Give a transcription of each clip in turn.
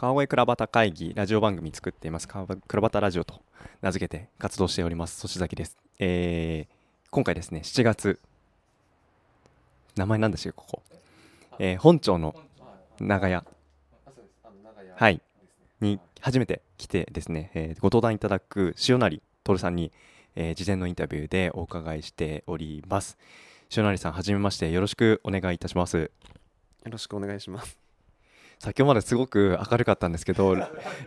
川越倉端会議ラジオ番組作っています。川越倉端ラジオと名付けて活動しております。粗崎です、えー今回ですね7月名前なんですよここ、えー本町の長屋。はい。に初めて来てですね、えーご登壇いただく塩成徹さんに、えー事前のインタビューでお伺いしております。塩成さんはじめましてよろしくお願いいたします。よろしくお願いします。先ほどまですごく明るかったんですけど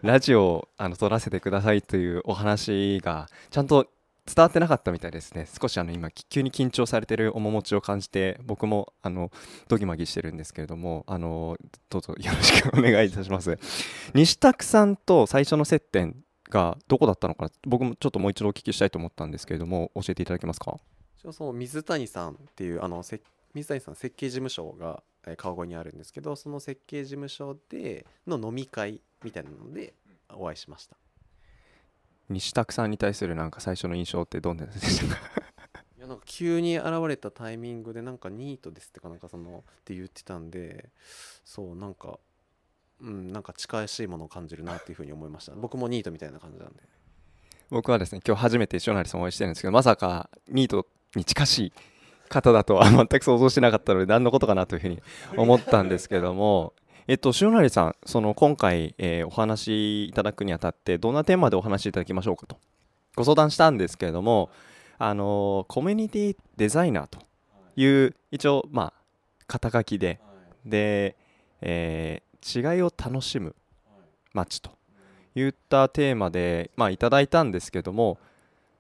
ラジオをあの撮らせてくださいというお話がちゃんと伝わってなかったみたいですね。少しあの今急に緊張されてる面持ちを感じて僕もあのドギマギしてるんですけれどもあのどうぞよろしくお願いいたします。西拓さんと最初の接点がどこだったのかな？僕もちょっともう一度お聞きしたいと思ったんですけれども教えていただけますか？その水谷さんっていうあの水谷さん設計事務所が川越にあるんですけどその設計事務所での飲み会みたいなのでお会いしました。西拓さんに対するなんか最初の印象ってどんなでしたか？いやなんか急に現れたタイミングでなんかニートですってかなんかそのって言ってたんでそうなんかうんなんか近しいものを感じるなっていうふうに思いました。僕もニートみたいな感じなんで。僕はですね今日初めて塩成さんをお会いしてるんですけどまさかニートに近しい方だとは全く想像してなかったので何のことかなというふうに思ったんですけども。えっと塩成さんその今回、えーお話しいただくにあたってどんなテーマでお話しいただきましょうかと。ご相談したんですけれどもあのコミュニティデザイナーという一応まあ肩書きで。で、えー違いを楽しむ街といったテーマで、まあ、いただいたんですけども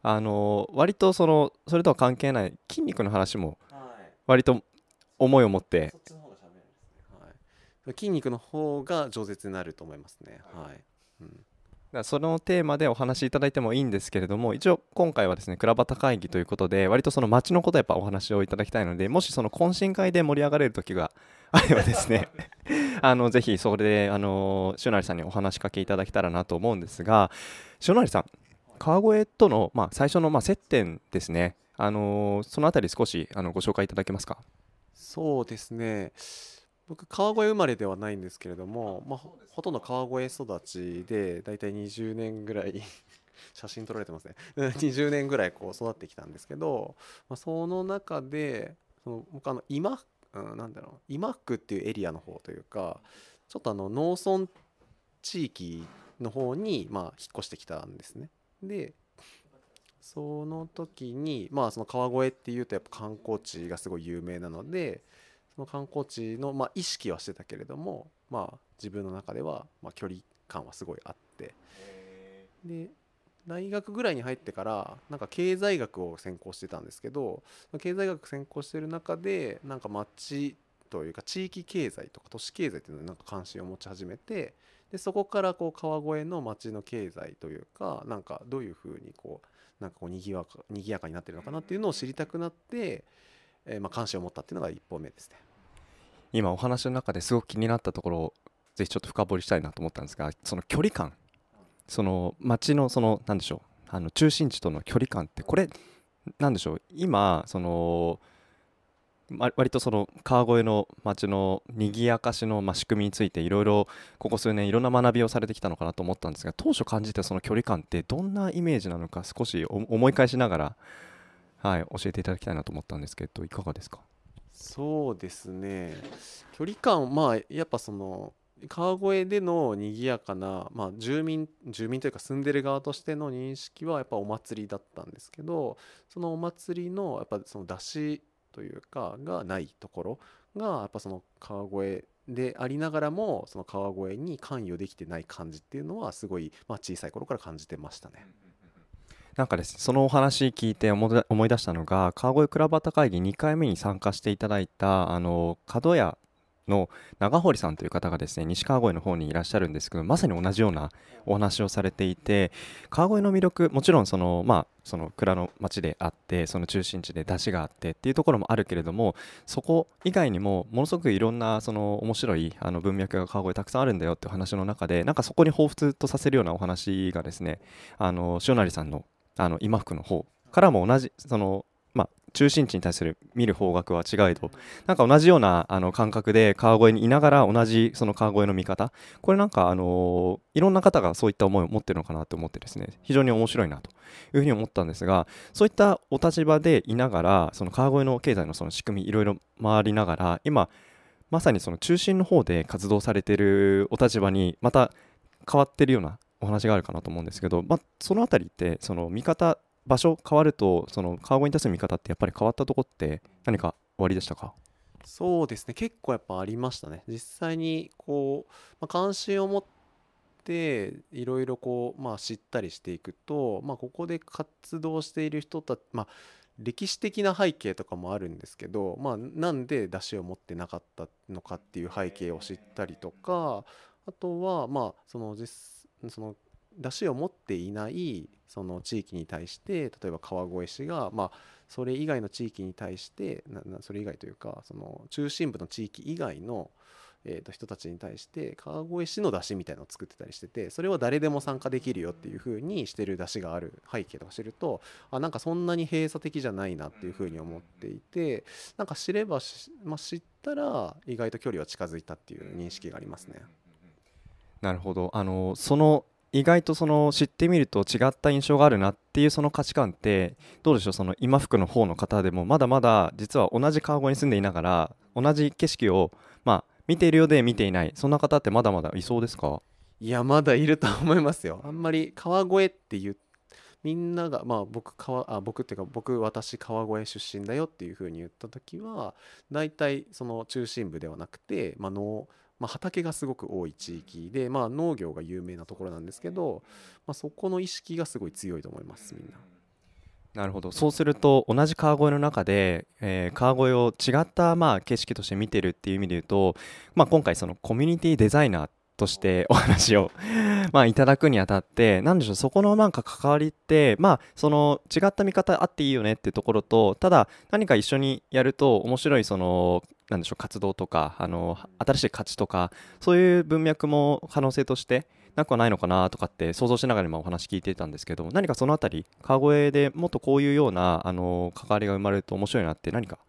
あの割とそのそれとは関係ない筋肉の話も割と思いを持ってそっちの方が喋るんですね。はい。筋肉の方が饒舌になると思いますね。はい。うん。だそのテーマでお話しいただいてもいいんですけれども一応今回はですね倉端会議ということで割とその街のことやっぱお話をいただきたいのでもしその懇親会で盛り上がれる時が あればですね あのぜひそれであの塩成さんにお話しかけいただけたらなと思うんですが塩成さん川越との、まあ、最初の、まあ、接点ですねあのそのあたり少しあのご紹介いただけますか？そうですね。僕川越生まれではないんですけれども、まあ、ほほとんど川越育ちでだいたい20年ぐらい 写真撮られてますねうん20年ぐらいこう育ってきたんですけど、まあ、その中でその僕あの今、うん、なんだろう今区っていうエリアの方というかちょっとあの農村地域の方にまあ引っ越してきたんですね。でその時にまあその川越っていうとやっぱ観光地がすごい有名なのでその観光地のまあ意識はしてたけれどもまあ自分の中ではまあ距離感はすごいあって。で大学ぐらいに入ってからなんか経済学を専攻してたんですけど経済学専攻してる中でなんか町というか地域経済とか都市経済っていうのになんか関心を持ち始めてでそこからこう川越の町の経済というかなんかどういうふうにこうなんかこうにぎわかにぎやかになってるのかなっていうのを知りたくなって、えーまあ関心を持ったっていうのが一歩目ですね。今お話の中ですごく気になったところをぜひちょっと深掘りしたいなと思ったんですがその距離感。その街のそのなんでしょう。あの中心地との距離感ってこれなんでしょう。今そのわ割とその川越の街の賑やかしのま仕組みについていろいろここ数年いろんな学びをされてきたのかなと思ったんですが当初感じたその距離感ってどんなイメージなのか少し思い返しながら、はい、教えていただきたいなと思ったんですけどいかがですか？そうですね。距離感まあやっぱその川越での賑やかな、まあ、住民住民というか住んでる側としての認識はやっぱお祭りだったんですけどそのお祭りのやっぱその出しというかがないところがやっぱその川越でありながらもその川越に関与できてない感じっていうのはすごい、まあ、小さい頃から感じてましたね。なんかですねそのお話聞いて思い出したのが川越倉端会議2回目に参加していただいたあの角屋の長堀さんという方がですね西川越の方にいらっしゃるんですけどまさに同じようなお話をされていて川越の魅力もちろんそのまあその蔵の町であってその中心地で出汁があってっていうところもあるけれどもそこ以外にもものすごくいろんなその面白いあの文脈が川越たくさんあるんだよっていう話の中でなんかそこに彷彿とさせるようなお話がですねあの塩成さんのあの今福の方からも同じその中心地に対する見る方角は違えどなんか同じようなあの感覚で川越にいながら同じその川越の見方。これなんかあのいろんな方がそういった思いを持ってるのかなと思ってですね。非常に面白いなというふうに思ったんですがそういったお立場でいながらその川越の経済のその仕組みいろいろ回りながら今まさにその中心の方で活動されているお立場にまた変わってるようなお話があるかなと思うんですけど、まあ、そのあたりってその見方場所変わるとその川越に対する見方ってやっぱり変わったとこって何か終わりでしたか？そうですね。結構やっぱありましたね。実際にこう、まあ、関心を持っていろいろこう、まあ、知ったりしていくと、まあ、ここで活動している人たち、まあ、歴史的な背景とかもあるんですけど、まあ、なんで出汁を持ってなかったのかっていう背景を知ったりとかあとはまあその実その出汁を持っていないその地域に対して例えば川越市がまあそれ以外の地域に対してななそれ以外というかその中心部の地域以外の、えー、と人たちに対して川越市の出汁みたいのを作ってたりしててそれは誰でも参加できるよっていう風にしてる出汁がある背景とか知るとあなんかそんなに閉鎖的じゃないなっていう風に思っていてなんか知ればまあ、知ったら意外と距離は近づいたっていう認識がありますね。なるほどあのその意外とその知ってみると違った印象があるなっていうその価値観ってどうでしょう？その今福の方の方でもまだまだ実は同じ川越に住んでいながら同じ景色をまあ見ているようで見ていないそんな方ってまだまだいそうですか？いやまだいると思いますよ。あんまり川越っていうみんながまあ僕川あ僕っていうか僕私川越出身だよっていうふうに言った時は大体その中心部ではなくて、まあ、農まあ、畑がすごく多い地域で、まあ、農業が有名なところなんですけど、まあ、そこの意識がすごい強いと思いますみんな。なるほどそうすると同じ川越の中で、えー、川越を違ったまあ景色として見てるっていう意味で言うと、まあ、今回そのコミュニティデザイナーとして お話をまあいただくにあたって何でしょうそこのなんか関わりってまあその違った見方あっていいよねっていうところとただ何か一緒にやると面白いそのなんでしょう活動とかあの新しい価値とかそういう文脈も可能性としてなくはないのかなとかって想像しながら今お話聞いてたんですけど何かそのあたり川越でもっとこういうようなあの関わりが生まれると面白いなって何か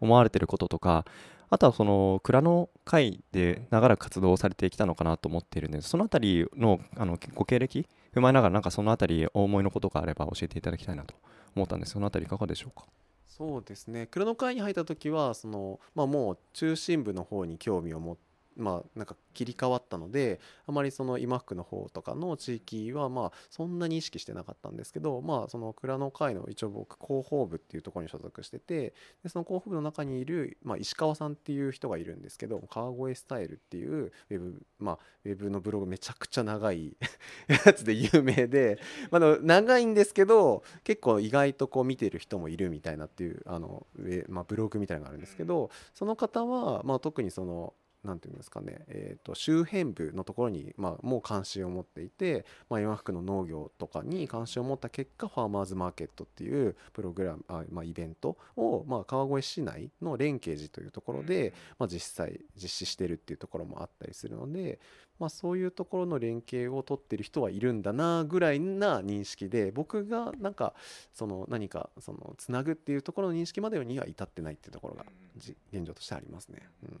思われてることとかあとはその蔵の会で長らく活動されてきたのかなと思っているんでそのあたりのあのご経歴踏まえながらなんかそのあたりお思いのことがあれば教えていただきたいなと思ったんです。そのあたりいかがでしょうか？そうですね。黒の会に入った時はその、まあ、もう中心部の方に興味を持ってまあなんか切り替わったのであまりその今福の方とかの地域はまあそんなに意識してなかったんですけどまあその蔵の会の一応僕広報部っていうところに所属しててでその広報部の中にいる、まあ、石川さんっていう人がいるんですけど川越スタイルっていうウェブまあウェブのブログめちゃくちゃ長い やつで有名で、まあ、長いんですけど結構意外とこう見てる人もいるみたいなっていうあの、まあ、ブログみたいなのがあるんですけどその方は、まあ、特にその何て言うんですかね、えーと、周辺部のところに、まあ、もう関心を持っていて、まあ、山福の農業とかに関心を持った結果ファーマーズマーケットっていうプログラムあ、まあ、イベントを、まあ、川越市内の連携寺というところで、まあ、実際実施してるっていうところもあったりするので、まあ、そういうところの連携を取ってる人はいるんだなぐらいな認識で僕がなんかその何かそのつなぐっていうところの認識までには至ってないっていうところが現状としてありますね。うん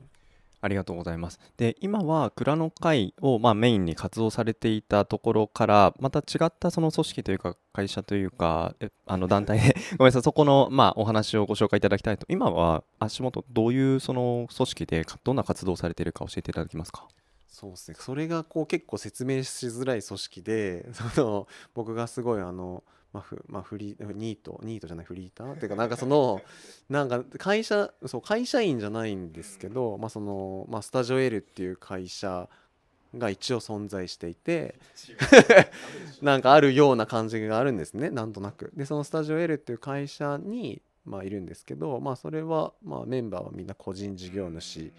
ありがとうございます。で、今は蔵の会をまあメインに活動されていたところから、また違ったその組織というか、会社というか、あの団体で ごめんなさい、そこのまあお話をご紹介いただきたいと、今は足元、どういうその組織で、どんな活動されているか教えていただけますか？そうですねそれがこう結構説明しづらい組織でその僕がすごいあのまあフまあ、フリーニートニートじゃないフリーター？っていうかなんかその なんか会社そう会社員じゃないんですけど、まあそのまあ、スタジオ L っていう会社が一応存在していて なんかあるような感じがあるんですねなんとなく。でそのスタジオ L っていう会社にまあいるんですけどまあそれはまあメンバーはみんな個人事業主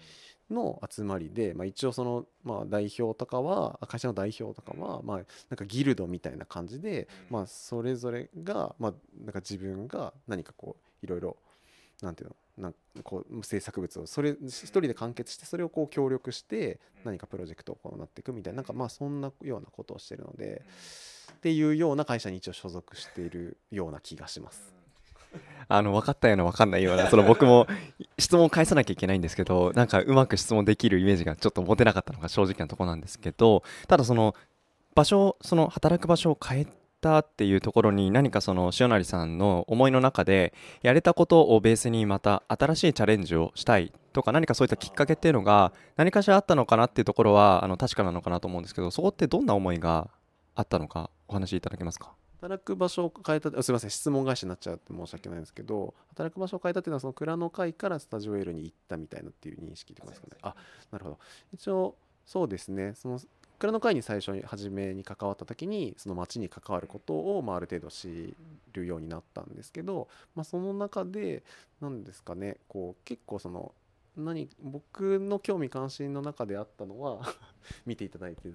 の集まりで、まあ、一応その、まあ、代表とかは会社の代表とかは、まあ、なんかギルドみたいな感じで、まあ、それぞれが、まあ、なんか自分が何かこういろいろなんていうのなんこう制作物をそれ一人で完結してそれをこう協力して何かプロジェクトをこうなっていくみたいななんかまあそんなようなことをしてるのでっていうような会社に一応所属しているような気がします。あの分かったような分かんないようなその僕も質問を返さなきゃいけないんですけどなんかうまく質問できるイメージがちょっと持てなかったのが正直なところなんですけどただその場所その働く場所を変えたっていうところに何かその塩成さんの思いの中でやれたことをベースにまた新しいチャレンジをしたいとか何かそういったきっかけっていうのが何かしらあったのかなっていうところはあの確かなのかなと思うんですけどそこってどんな思いがあったのかお話しいただけますか？働く場所を変えたあすみません質問返しになっちゃうって申し訳ないんですけど働く場所を変えたっていうのはその蔵の会からスタジオ L に行ったみたいなっていう認識でますかね。あなるほど。一応そうですね。その蔵の会に最初に初めに関わった時にその町に関わることを、まあ、ある程度知るようになったんですけど、まあ、その中で何ですかねこう結構その何僕の興味関心の中であったのは 見ていただいてる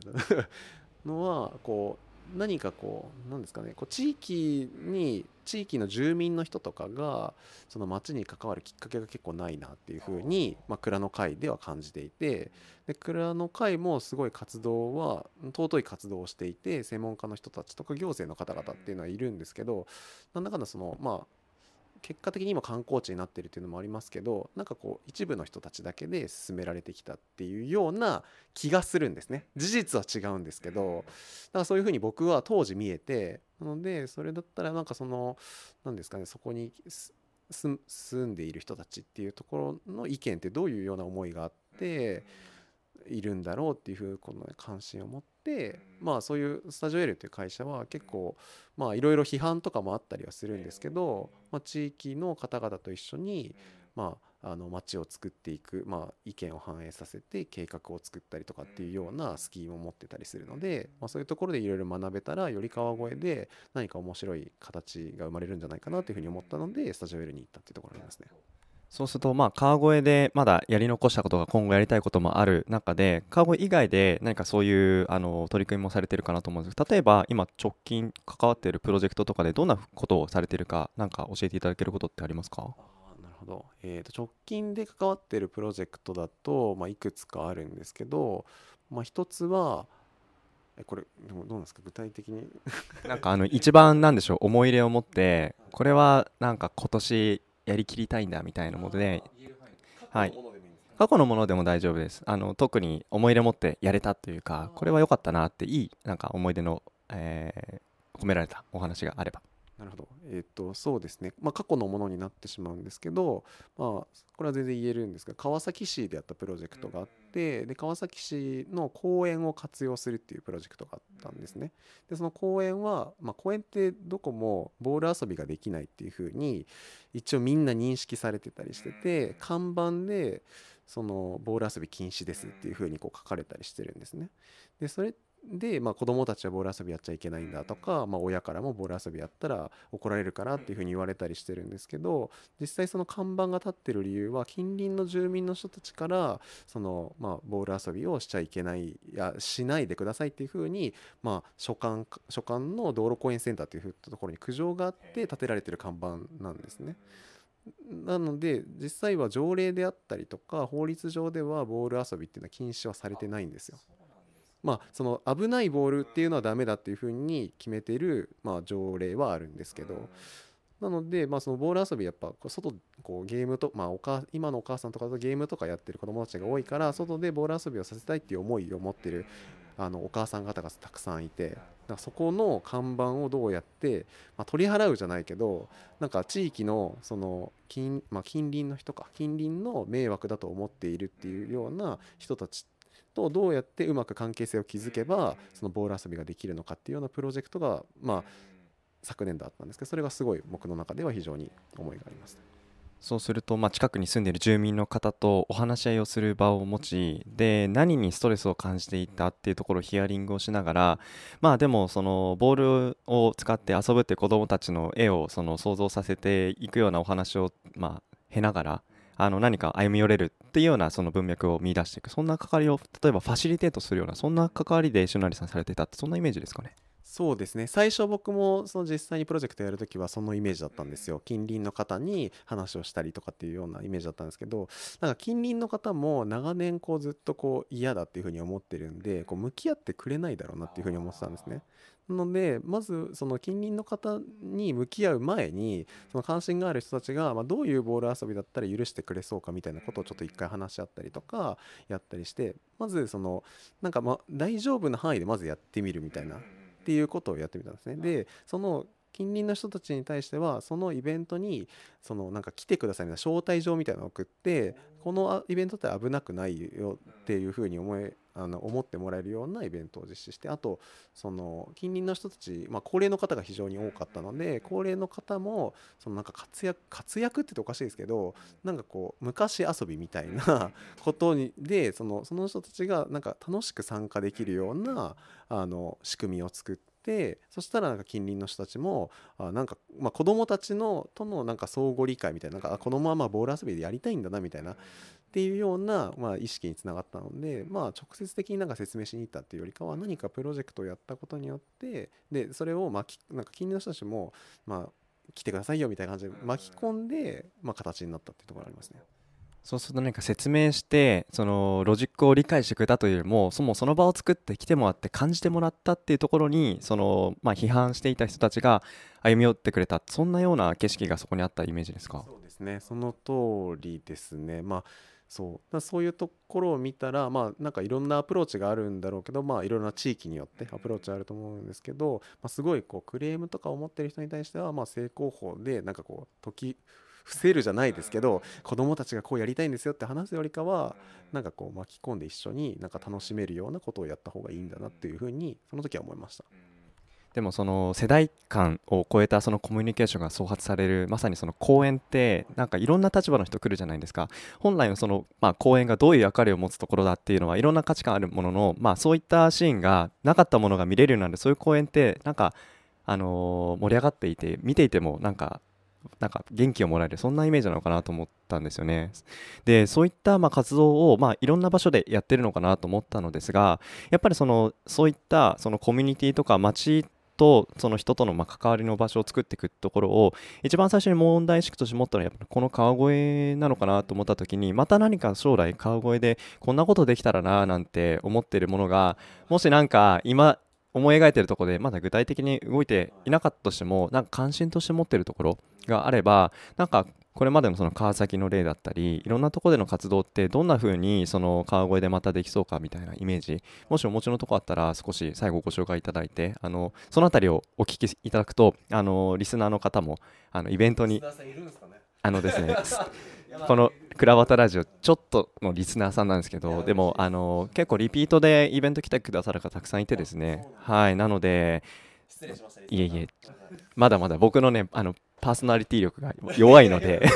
のはこう何かこう何ですかねこう地域に地域の住民の人とかがその町に関わるきっかけが結構ないなっていうふうに、まあ、蔵の会では感じていてで蔵の会もすごい活動は尊い活動をしていて専門家の人たちとか行政の方々っていうのはいるんですけどなんだかんだそのまあ結果的に今観光地になってるっていうのもありますけどなんかこう一部の人たちだけで進められてきたっていうような気がするんですね。事実は違うんですけどだからそういうふうに僕は当時見えてなのでそれだったらなんかその何ですかねそこに住んでいる人たちっていうところの意見ってどういうような思いがあっているんだろうっていうふうこの関心を持ってまあそういうスタジオ L という会社は結構まあいろいろ批判とかもあったりはするんですけど、まあ、地域の方々と一緒にまああの街を作っていく、まあ、意見を反映させて計画を作ったりとかっていうようなスキームを持ってたりするので、まあ、そういうところでいろいろ学べたらより川越で何か面白い形が生まれるんじゃないかなというふうに思ったのでスタジオ L に行ったっていうところになりますね。そうすると、まあ、川越でまだやり残したことが今後やりたいこともある中で、川越以外で何かそういうあの取り組みもされてるかなと思うんです。けど、例えば今、直近関わっているプロジェクトとかで、どんなことをされているか、なんか教えていただけることってありますか？なるほど、えーと、直近で関わっているプロジェクトだと、まあ、いくつかあるんですけど、まあ、一つは、えこれでもどうなんですか？具体的に。なんかあの一番なんでしょう。思い入れを持ってこれはなんか今年やりきりたいんだみたいなもので、はい、過去のものでも大丈夫です。あの特に思い入れ持ってやれたというかこれは良かったなっていいなんか思い出の、えー、込められたお話があれば。なるほど。えっ、ー、と、そうですね。まあ、過去のものになってしまうんですけど、まあ、これは全然言えるんですが、川崎市でやったプロジェクトがあって、で、川崎市の公園を活用するっていうプロジェクトがあったんですね。で、その公園は、まあ、公園ってどこもボール遊びができないっていうふうに、一応みんな認識されてたりしてて、看板で、そのボール遊び禁止ですっていうふうにこう書かれたりしてるんですね。でそれで、まあ、子供たちはボール遊びやっちゃいけないんだとか、まあ、親からもボール遊びやったら怒られるからっていうふうに言われたりしてるんですけど実際その看板が立ってる理由は近隣の住民の人たちからその、まあ、ボール遊びをしちゃいけないやしないでくださいっていうふうに、まあ、所管所管の道路公園センターっていうところに苦情があって建てられてる看板なんですね。なので実際は条例であったりとか法律上ではボール遊びっていうのは禁止はされてないんですよ。まあ、その危ないボールっていうのはダメだっていうふうに決めてる、まあ、条例はあるんですけど、なので、まあ、そのボール遊びやっぱ外こうゲームと、まあ、おか今のお母さんとかとゲームとかやってる子供たちが多いから外でボール遊びをさせたいっていう思いを持ってるあのお母さん方がたくさんいてだそこの看板をどうやって、まあ、取り払うじゃないけどなんか地域のその近,、まあ、近隣の人か近隣の迷惑だと思っているっていうような人たちとどうやってうまく関係性を築けばそのボール遊びができるのかっていうようなプロジェクトがまあ昨年だったんですけどそれがすごい僕の中では非常に思いがあります。そうすると、まあ、近くに住んでいる住民の方とお話し合いをする場を持ちで何にストレスを感じていたっていうところをヒアリングをしながらまあでもそのボールを使って遊ぶって子どもたちの絵をその想像させていくようなお話をまあ経ながらあの何か歩み寄れるっていうようなその文脈を見出していくそんな関わりを例えばファシリテートするようなそんな関わりで石成さんされてたってそんなイメージですかね？そうですね。最初僕もその実際にプロジェクトやるときはそのイメージだったんですよ。近隣の方に話をしたりとかっていうようなイメージだったんですけどなんか近隣の方も長年こうずっとこう嫌だっていうふうに思ってるんでこう向き合ってくれないだろうなっていうふうに思ってたんですね。のでまずその近隣の方に向き合う前にその関心がある人たちがまあどういうボール遊びだったら許してくれそうかみたいなことをちょっと一回話し合ったりとかやったりしてまずそのなんかまあ大丈夫な範囲でまずやってみるみたいなっていうことをやってみたんですね。でその近隣の人たちに対してはそのイベントにそのなんか来てくださいみたいな招待状みたいなのを送ってこのイベントって危なくないよっていうふうに思えあの思ってもらえるようなイベントを実施してあとその近隣の人たち、まあ、高齢の方が非常に多かったので高齢の方もそのなんか活躍活躍って言っておかしいですけどなんかこう昔遊びみたいなことにでそのその人たちがなんか楽しく参加できるようなあの仕組みを作って。そしたらなんか近隣の人たちもあなんかまあ子供たちのとのなんか相互理解みたいななんかあ子供はまあボール遊びでやりたいんだなみたいなっていうような、まあ、意識につながったので、まあ、直接的になんか説明しに行ったっていうよりかは何かプロジェクトをやったことによってでそれを巻きなんか近隣の人たちも、まあ、来てくださいよみたいな感じで巻き込んで、まあ、形になったっていうところありますね。そうすると何か説明してそのロジックを理解してくれたというよりもそもその場を作って来てもらって感じてもらったっていうところにその、まあ、批判していた人たちが歩み寄ってくれた。そんなような景色がそこにあったイメージですか？そうですね。その通りですね。まあそう。だそういうところを見たらまあなんかいろんなアプローチがあるんだろうけどまあいろんな地域によってアプローチあると思うんですけど、まあ、すごいこうクレームとかを持ってる人に対してはまあ正攻法でなんかこう時伏せるじゃないですけど子供たちがこうやりたいんですよって話すよりかはなんかこう巻き込んで一緒になんか楽しめるようなことをやった方がいいんだなっていうふうにその時は思いました。でもその世代間を超えたそのコミュニケーションが創発されるまさにその公演ってなんかいろんな立場の人来るじゃないですか本来のそのまあ公演がどういう役割を持つところだっていうのはいろんな価値観あるもののまあそういったシーンがなかったものが見れるようになるそういう公演ってなんかあの盛り上がっていて見ていてもなんかなんか元気をもらえるそんなイメージなのかなと思ったんですよね。でそういったまあ活動をまあいろんな場所でやってるのかなと思ったのですがやっぱりそのそういったそのコミュニティとか街とその人とのま関わりの場所を作っていくところを一番最初に問題意識として持ったのはやっぱこの川越なのかなと思った時にまた何か将来川越でこんなことできたらななんて思ってるものがもしなんか今思い描いてるところでまだ具体的に動いていなかったとしてもなんか関心として持ってるところがあればなんかこれまでのその川崎の例だったりいろんなところでの活動ってどんな風にその川越でまたできそうかみたいなイメージもしお持ちのとこあったら少し最後ご紹介いただいてあのその辺りをお聞きいただくとあのリスナーの方もあのイベントにあのですねこの クラバタラジオちょっとのリスナーさんなんですけどでもあの結構リピートでイベント来てくださる方たくさんいてですね。はい。なのでいえいえ。まだまだ僕のねあのパーソナリティ力が弱いので。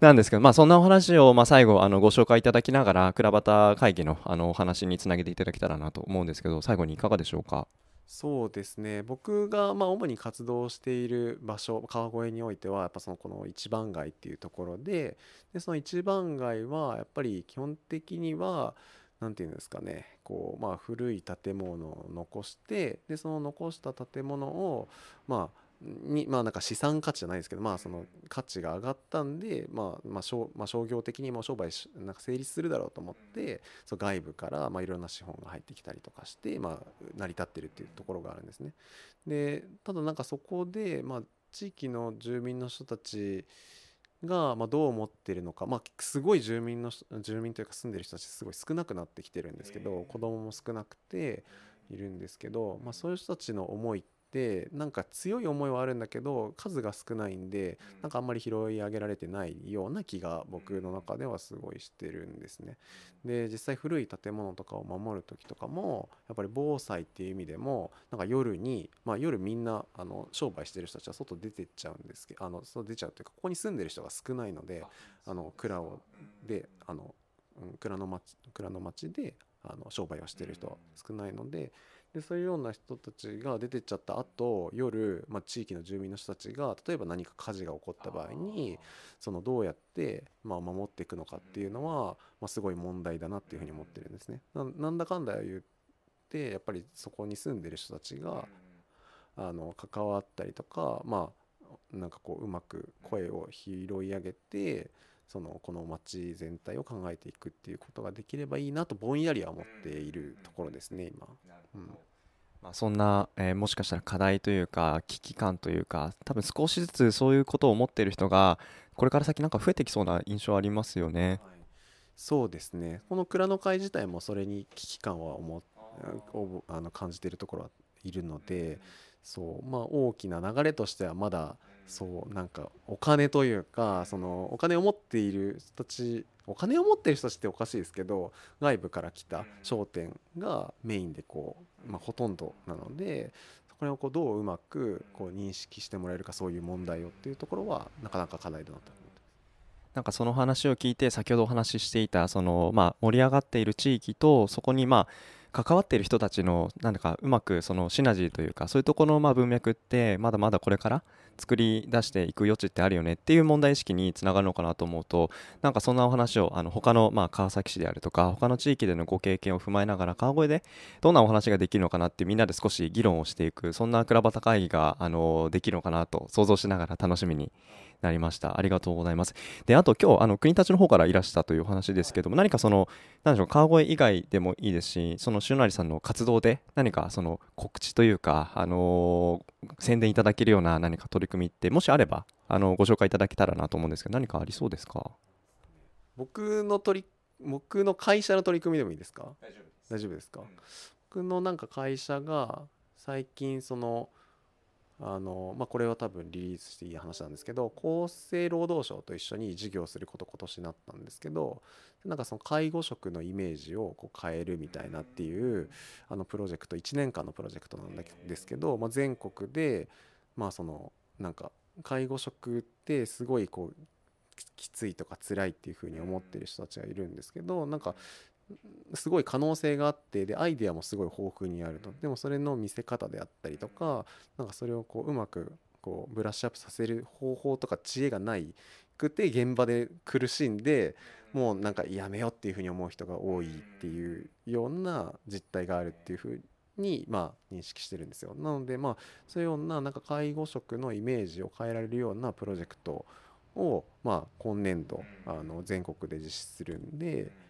なんですけど、まあ、そんなお話を、まあ、最後あのご紹介いただきながら倉端会議のあのお話につなげていただけたらなと思うんですけど最後にいかがでしょうか？そうですね。僕がまあ主に活動している場所川越においてはやっぱそのこの一番街っていうところででその一番街はやっぱり基本的には何て言うんですかね。こうまあ古い建物を残してでその残した建物をまあにまあなんか資産価値じゃないですけどまあその価値が上がったんでまあまあ商,、まあ、商業的にも商売なんか成立するだろうと思ってそう外部からまあいろんな資本が入ってきたりとかしてまあ成り立ってるっていうところがあるんですね。でただなんかそこでまあ地域の住民の人たちがまあどう思ってるのか、まあ、すごい住民の住民というか住んでる人たちすごい少なくなってきてるんですけど子供も少なくているんですけど、まあ、そういう人たちの思いっってなんか強い思いはあるんだけど数が少ないんでなんかあんまり拾い上げられてないような気が僕の中ではすごいしてるんですね。で実際古い建物とかを守る時とかもやっぱり防災っていう意味でもなんか夜に、まあ、夜みんなあの商売してる人たちは外出てっちゃうんですけどあの外出ちゃうというかここに住んでる人が少ないのであの蔵をであの蔵の町蔵の町であの商売をしてる人は少ないのででそういうような人たちが出てっちゃった後夜、まあ、地域の住民の人たちが例えば何か火事が起こった場合にそのどうやって、まあ、守っていくのかっていうのは、まあ、すごい問題だなっていうふうに思ってるんですね。なんだかんだ言っててやっぱりそこに住んでる人たちがあの関わったりとかまあなんかこううまく声を拾い上げてそのこの町全体を考えていくっていうことができればいいなとぼんやりは思っているところですね今。うん。まあ、そんな、えーもしかしたら課題というか危機感というか多分少しずつそういうことを思っている人がこれから先なんか増えてきそうな印象ありますよね。はい。そうですね。この蔵の会自体もそれに危機感は思あの感じているところはいるのでそう。まあ大きな流れとしてはまだそうなんかお金というかそのお金を持っている人たちお金を持っている人たちっておかしいですけど外部から来た商店がメインでこう、まあ、ほとんどなのでそれをこうどううまくこう認識してもらえるかそういう問題をっていうところはなかなか課題だなと思ってなんかその話を聞いて先ほどお話ししていたその、まあ、盛り上がっている地域とそこにまあ関わっている人たちのなんかうまくそのシナジーというかそういうところのまあ文脈ってまだまだこれから作り出していく余地ってあるよねっていう問題意識につながるのかなと思うとなんかそんなお話をあの他のまあ川崎市であるとか他の地域でのご経験を踏まえながら川越でどんなお話ができるのかなってみんなで少し議論をしていくそんな倉端会議があのできるのかなと想像しながら楽しみになりました。ありがとうございます。であと今日あの国立の方からいらしたというお話ですけども何かその何でしょう川越以外でもいいですしその塩成さんの活動で何かその告知というかあのー宣伝いただけるような何か取り組みってもしあればあのご紹介いただけたらなと思うんですけど何かありそうですか？僕の取り僕の会社の取り組みでもいいですか？大丈夫ですか、僕のなんか会社が最近そのあのまあこれは多分リリースしていい話なんですけど厚生労働省と一緒に事業すること今年になったんですけどなんかその介護職のイメージをこう変えるみたいなっていうあのプロジェクト1年間のプロジェクトなんですけど、まあ、全国でまあそのなんか介護職ってすごいこうきついとか辛いっていうふうに思ってる人たちがいるんですけどなんかすごい可能性があってでアイデアもすごい豊富にあるとでもそれの見せ方であったりとかなんかそれをこううまくこうブラッシュアップさせる方法とか知恵がないくて現場で苦しんでもうなんかやめようっていうふうに思う人が多いっていうような実態があるっていうふうにまあ認識してるんですよなのでまあそういうようななんか介護職のイメージを変えられるようなプロジェクトをまあ今年度あの全国で実施するんで。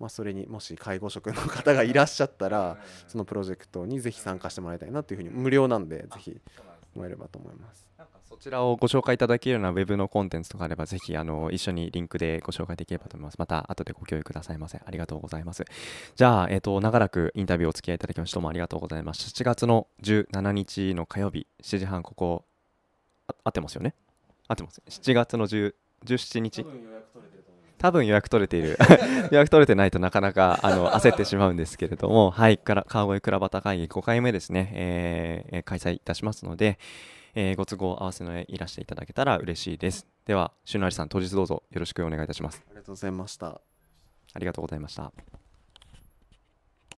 まあ、それにもし介護職の方がいらっしゃったらそのプロジェクトにぜひ参加してもらいたいなというふうに無料なんでぜひ思えればと思います。なんかそちらをご紹介いただけるようなウェブのコンテンツとかあればぜひあの一緒にリンクでご紹介できればと思います。また後でご共有くださいませ。ありがとうございます。じゃあ、えっ、と、長らくインタビューをお付き合いいただきましてどうもありがとうございます。7月の17日の火曜日、7時半、ここ、あ合ってますよね？合ってます。7月の10 17日多分予約取れている 予約取れてないとなかなかあの焦ってしまうんですけれども、はい、から川越倉端会議5回目ですね、えーえー開催いたしますので、えーご都合合わせのいらしていただけたら嬉しいです。では、しゅんなりさん、当日どうぞよろしくお願いいたします。ありがとうございました。ありがとうございました。